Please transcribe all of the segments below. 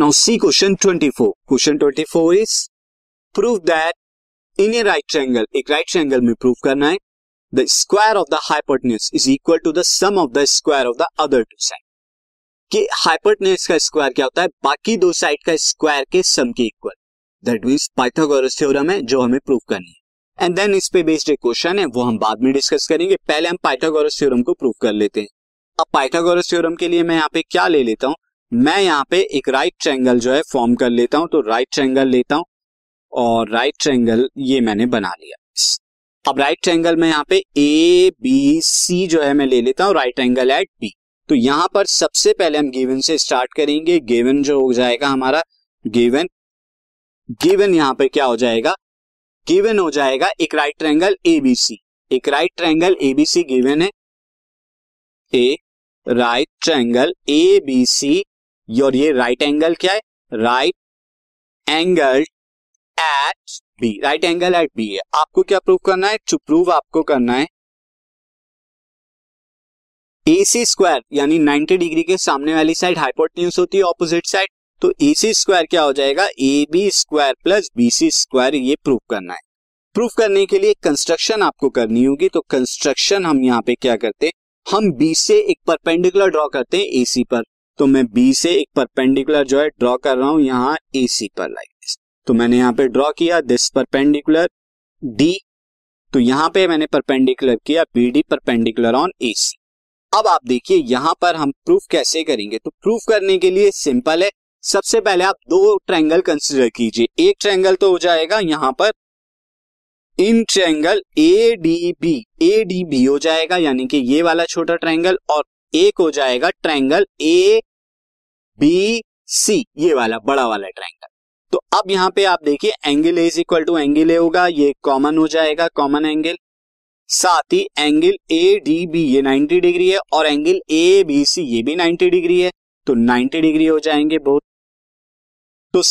Now see question 24 question 24 is prove that in a right triangle एक right triangle में prove करना है the square of the hypotenuse is equal to the sum of the square of the other two side कि hypotenuse का square क्या होता है? बाकी दो साइड का स्क्वायर के सम के equal that means Pythagoras theorem है, जो हमें प्रूव करनी है. एंड देन इस पे बेस्ड एक क्वेश्चन है, वो हम बाद में डिस्कस करेंगे. पहले हम पाइथागोरस थ्योरम को प्रूव कर लेते हैं. अब पाइथागोरस थ्योरम के लिए मैं यहाँ पे क्या ले लेता हूँ? मैं यहाँ पे एक राइट ट्रायंगल जो है फॉर्म कर लेता हूँ तो राइट ट्रायंगल लेता हूँ और राइट ट्रैंगल ये मैंने बना लिया। अब राइट ट्रैंगल में यहाँ पे ए बी सी जो है मैं ले लेता हूँ राइट एंगल एट बी तो यहाँ पर सबसे पहले हम गिवन से स्टार्ट करेंगे। गिवन जो हो जाएगा हमारा गिवन गिवन यहाँ पे क्या हो जाएगा? गिवन हो जाएगा एक right triangle A B C एक right triangle A B C given है। ए राइट ट्रैंगल ए और ये राइट एंगल क्या है? Right angle at B right angle at B है। आपको क्या प्रूव करना है? टू प्रूव आपको करना है। ए सी स्क्वायर यानी 90 डिग्री के सामने वाली साइड हाइपोटेन्यूज होती है ऑपोजिट साइड तो ए सी स्क्वायर क्या हो जाएगा? A B square plus B C square ये प्रूव करना है। प्रूफ करने के लिए कंस्ट्रक्शन आपको करनी होगी। तो कंस्ट्रक्शन हम यहाँ पे क्या करते हैं? हम बी से एक परपेंडिकुलर ड्रॉ करते हैं ए सी पर। तो मैं बी से एक परपेंडिकुलर जो है ड्रॉ कर रहा हूँ यहाँ ए सी पर लाइक दिस तो मैंने यहाँ पे ड्रॉ किया दिस परपेंडिकुलर डी तो यहाँ पे मैंने परपेंडिकुलर किया B D perpendicular on A C अब आप देखिए, यहाँ पर हम प्रूफ कैसे करेंगे? तो प्रूफ करने के लिए सिंपल है। सबसे पहले आप दो ट्रायंगल कंसिडर कीजिए। एक ट्रायंगल तो हो जाएगा यहाँ पर। In triangle A D B A D B हो जाएगा, यानी कि ये वाला छोटा ट्रायंगल और एक हो जाएगा ट्रायंगल ए बी सी ये वाला, बड़ा वाला ट्राइंगल तो अब यहाँ पे आप देखिए angle A is equal to angle A होगा, ये कॉमन हो जाएगा कॉमन एंगल साथ ही एंगल ए डी बी ये 90 डिग्री है, और एंगल ए बी सी ये भी 90 डिग्री है तो 90 डिग्री हो जाएँगे बहुत तो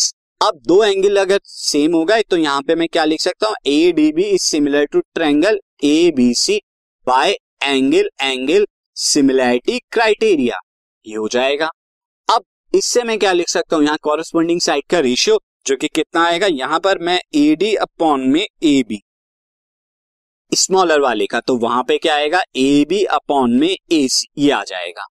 अब दो एंगल अगर सेम होगा तो यहाँ पे मैं क्या लिख सकता हूँ? A D B is similar to triangle A B C by angle angle similarity criteria ये हो जाएगा। अब इससे मैं क्या लिख सकता हूँ? यहाँ कॉरेस्पॉन्डिंग साइड का रेशियो जो कि कितना आएगा? यहाँ पर मैं ए डी अपॉन में ए बी स्मॉलर वाले का तो वहाँ पे क्या आएगा? ए बी अपॉन में ए सी ये आ जाएगा।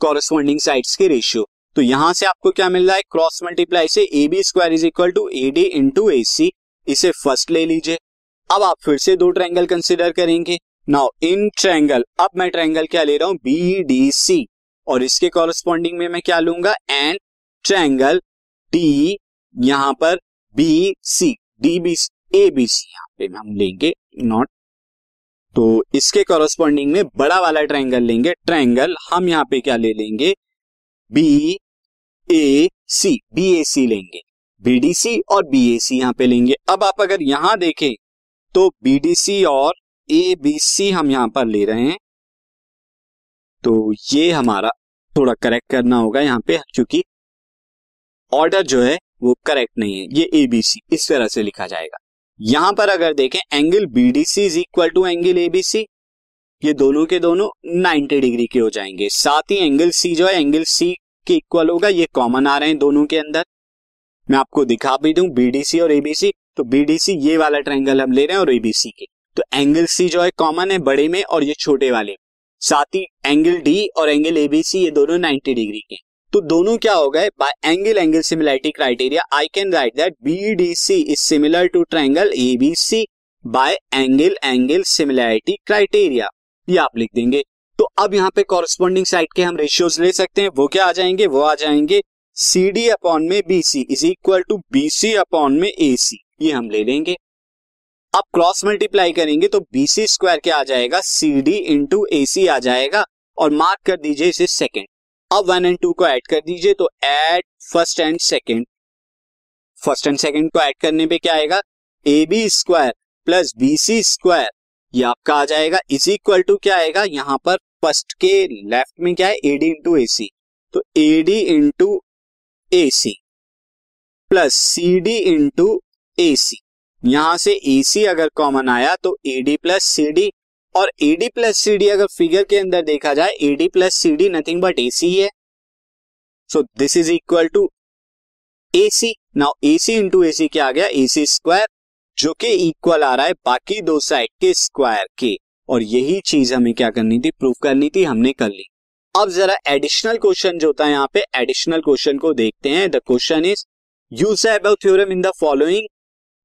कॉरेस्पॉन्डिंग साइड्स के रेशियो तो यहाँ से आपको क्या मिल रहा है? क्रॉस मल्टीप्लाई से A B square is equal to A D into A C इसे फ़र्स्ट ले लीजिए। अब आप फिर से दो ट्रायंगल कंसिडर करेंगे। नाउ इन ट्रायंगल अब मैं ट्रैंगल क्या ले रहा हूँ? बी डी सी और इसके कॉरेस्पॉन्डिंग में मैं क्या लूँगा? एंड ट्रैंगल डी यहाँ पर B C D B C A B C यहाँ पे हम लेंगे नॉट तो इसके कॉरेस्पॉन्डिंग में बड़ा वाला ट्रायंगल लेंगे. ट्रायंगल हम यहाँ पे क्या ले लेंगे? बी ए सी बी ए सी लेंगे. बीडीसी और बी ए सी यहाँ पे लेंगे. अब आप अगर यहाँ देखें तो बीडीसी और ए बी सी हम यहाँ पर ले रहे हैं। तो ये हमारा थोड़ा करेक्ट करना होगा यहाँ पे, क्योंकि ऑर्डर जो है वो करेक्ट नहीं है। ये एबीसी इस तरह से लिखा जाएगा। यहाँ पर अगर देखें angle BDC is equal to angle ABC ये दोनों के दोनों 90 डिग्री के हो जाएँगे। साथ ही एंगल सी जो है एंगल सी के इक्वल होगा। ये कॉमन आ रहे हैं दोनों के अंदर। मैं आपको दिखा भी दूँ बीडीसी और एबीसी तो बीडीसी ये वाला ट्रायंगल हम ले रहे हैं और एबीसी के। तो एंगल सी जो है कॉमन है बड़े में और ये छोटे वाले में। साथ ही एंगल डी और एंगल एबीसी ये दोनों 90 डिग्री के तो दोनों क्या हो गए? By angle angle similarity criteria I can write that B D C is similar to triangle A B C by angle angle similarity criteria ये आप लिख देंगे। तो अब यहाँ पे कॉरेस्पॉन्डिंग साइड के हम रेशियोज ले सकते हैं। वो क्या आ जाएँगे? वो आ जाएँगे सी डी अपॉन में B C is equal to B C upon में ए सी ये हम ले लेंगे। अब क्रॉस मल्टीप्लाई करेंगे तो बी सी स्क्वायर क्या आ जाएगा? सी डी इंटू ए सी आ जाएगा और मार्क कर दीजिए इसे सेकेंड अब वन एंड टू को ऐड कर दीजिए तो add first and second first and second को ऐड करने पे क्या आएगा? A B square plus B C square ये आपका आ जाएगा। इज़ इक्वल टू क्या आएगा? यहाँ पर फ़र्स्ट के लेफ़्ट में क्या है? ए डी इंटू ए सी तो A D into A C plus C D into A C यहाँ से ए सी अगर कॉमन आया तो A D plus C D और A D plus C D अगर फिगर के अंदर देखा जाए A D plus C D nothing but A C है so this is equal to A C now A C into A C क्या आ गया? ए सी स्क्वायर जो कि इक्वल आ रहा है बाकी दो साइड के स्क्वायर के। और यही चीज़ हमें क्या करनी थी? प्रूफ करनी थी, हमने कर ली। अब जरा एडिशनल क्वेश्चन जो होता है यहाँ पे एडिशनल क्वेश्चन को देखते हैं। The question is use theorem in the following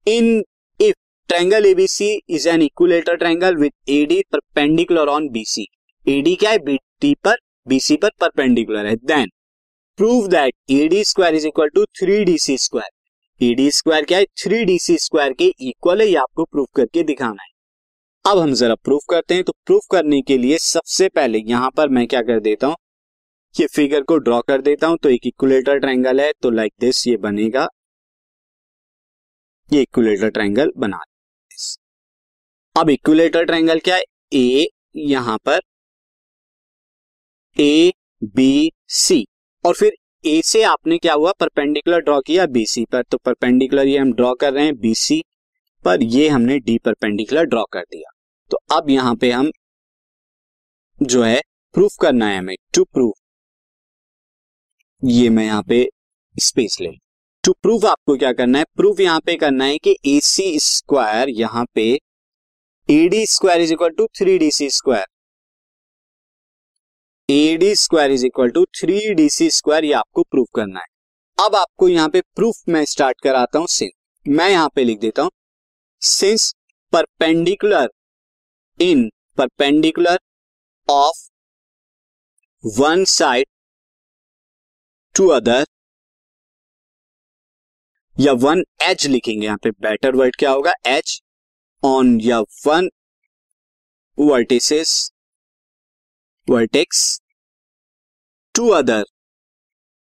in if triangle ABC is an equilateral triangle with AD perpendicular on BC AD क्या है? बीटी पर बीसी पर परपेंडिकुलर है. Then prove that AD square is equal to three D C square AD square क्या है? Three D C square के equal है. ये आपको प्रूव करके दिखाना है. अब हम जरा प्रूफ करते हैं. तो प्रूफ करने के लिए सबसे पहले यहाँ पर मैं क्या कर देता हूँ? ये फिगर को ड्रॉ कर देता हूँ. तो एक इक्विलेटर ट्रायंगल है. तो लाइक दिस ये बनेगा. ये इक्विलेटर ट्रायंगल बना अब इक्विलेटर ट्रायंगल क्या है? ए यहाँ पर ए बी सी और फिर ए से आपने क्या हुआ? परपेंडिकुलर ड्रॉ किया बीसी पर। तो परपेंडिकुलर ये हम ड्रॉ कर रहे हैं बीसी पर। ये हमने डी परपेंडिकुलर ड्रॉ कर दिया। तो अब यहाँ पे हम जो है प्रूफ करना है हमें। टू प्रूफ ये मैं यहाँ पे स्पेस ले टू प्रूफ आपको क्या करना है प्रूफ यहाँ पे करना है कि ए सी स्क्वायर यहाँ पे A D square is equal to three D C square A D square is equal to three D C square ये आपको प्रूफ करना है। अब आपको यहाँ पे प्रूफ मैं स्टार्ट कराता हूँ सिंस मैं यहाँ पे लिख देता हूँ since perpendicular in perpendicular of one side to other या वन एच लिखेंगे यहाँ पे। बेटर वर्ड क्या होगा? एच ऑन या one vertices vertex to other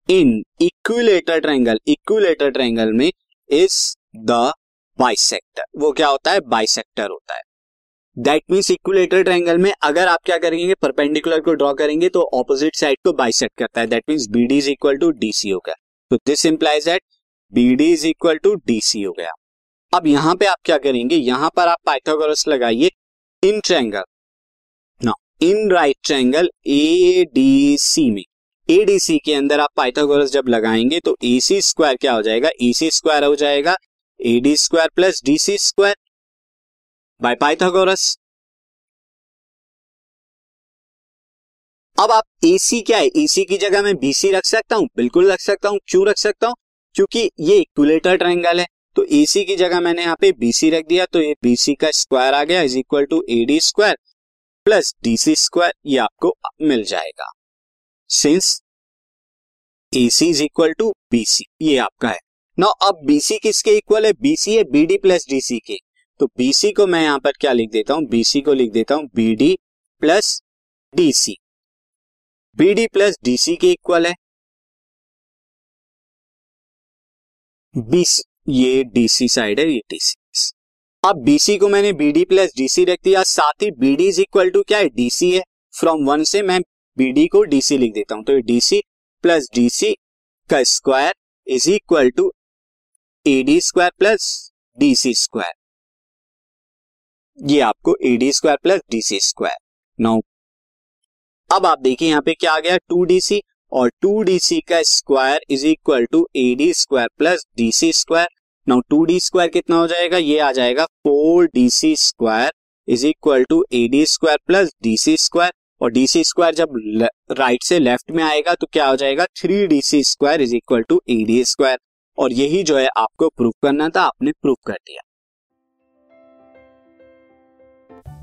in equilateral triangle equilateral triangle में इज़ द बाइसेक्टर वो क्या होता है? बाइसेक्टर होता है। दैट मीन्स इक्विलेटर ट्रायंगल में अगर आप क्या करेंगे? परपेंडिकुलर को ड्रॉ करेंगे तो ऑपोजिट साइड को बाइसेक्ट करता है। That means B D is equal to D C हो गया तो this implies that B D is equal to D C हो गया। अब यहाँ पे आप क्या करेंगे? यहाँ पर आप पाइथागोरस लगाइए। इन ट्रायंगल ना in right triangle A D C में। ए डी सी के अंदर आप पाइथागोरस जब लगाएँगे तो ए सी स्क्वायर क्या हो जाएगा? ए सी स्क्वायर हो जाएगा। A D square plus D C square by Pythagoras अब आप एसी क्या है? एसी की जगह मैं बीसी रख सकता हूँ। बिल्कुल रख सकता हूँ। क्यों रख सकता हूँ? क्योंकि ये इक्विलेटर ट्रायंगल है तो एसी की जगह मैंने यहाँ पे बीसी रख दिया तो ये बीसी का स्क्वायर आ गया is equal to A D square plus DC square ये आपको मिल जाएगा। Since AC is equal to BC ये आपका है। ना अब बीसी किसके इक्वल है? बीसी है बीडी प्लस डीसी के। तो बीसी को मैं यहाँ पर क्या लिख देता हूँ? बीसी को लिख देता हूँ BD plus DC BD plus DC के इक्वल है। बीसी ये डीसी साइड है, ये डीसी अब बीसी को मैंने बीडी प्लस डीसी रख दिया, साथ ही बीडी इज़ इक्वल टू क्या है? डीसी है। फ्रॉम वन से मैं बीडी को डीसी लिख देता हूँ। तो डीसी प्लस डीसी का square is equal to A D square plus DC square ये आपको A D square plus DC square now अब आप देखिए यहाँ पे क्या आ गया? टू डी सी और टू डी सी का square is equal to A D square plus D C square now two D square कितना हो जाएगा? ये आ जाएगा four D C square is equal to A D square plus D C square और D C square जब right से left में आएगा तो क्या हो जाएगा? Three D C square is equal to A D square और यही जो है आपको प्रूफ करना था, आपने प्रूफ कर दिया।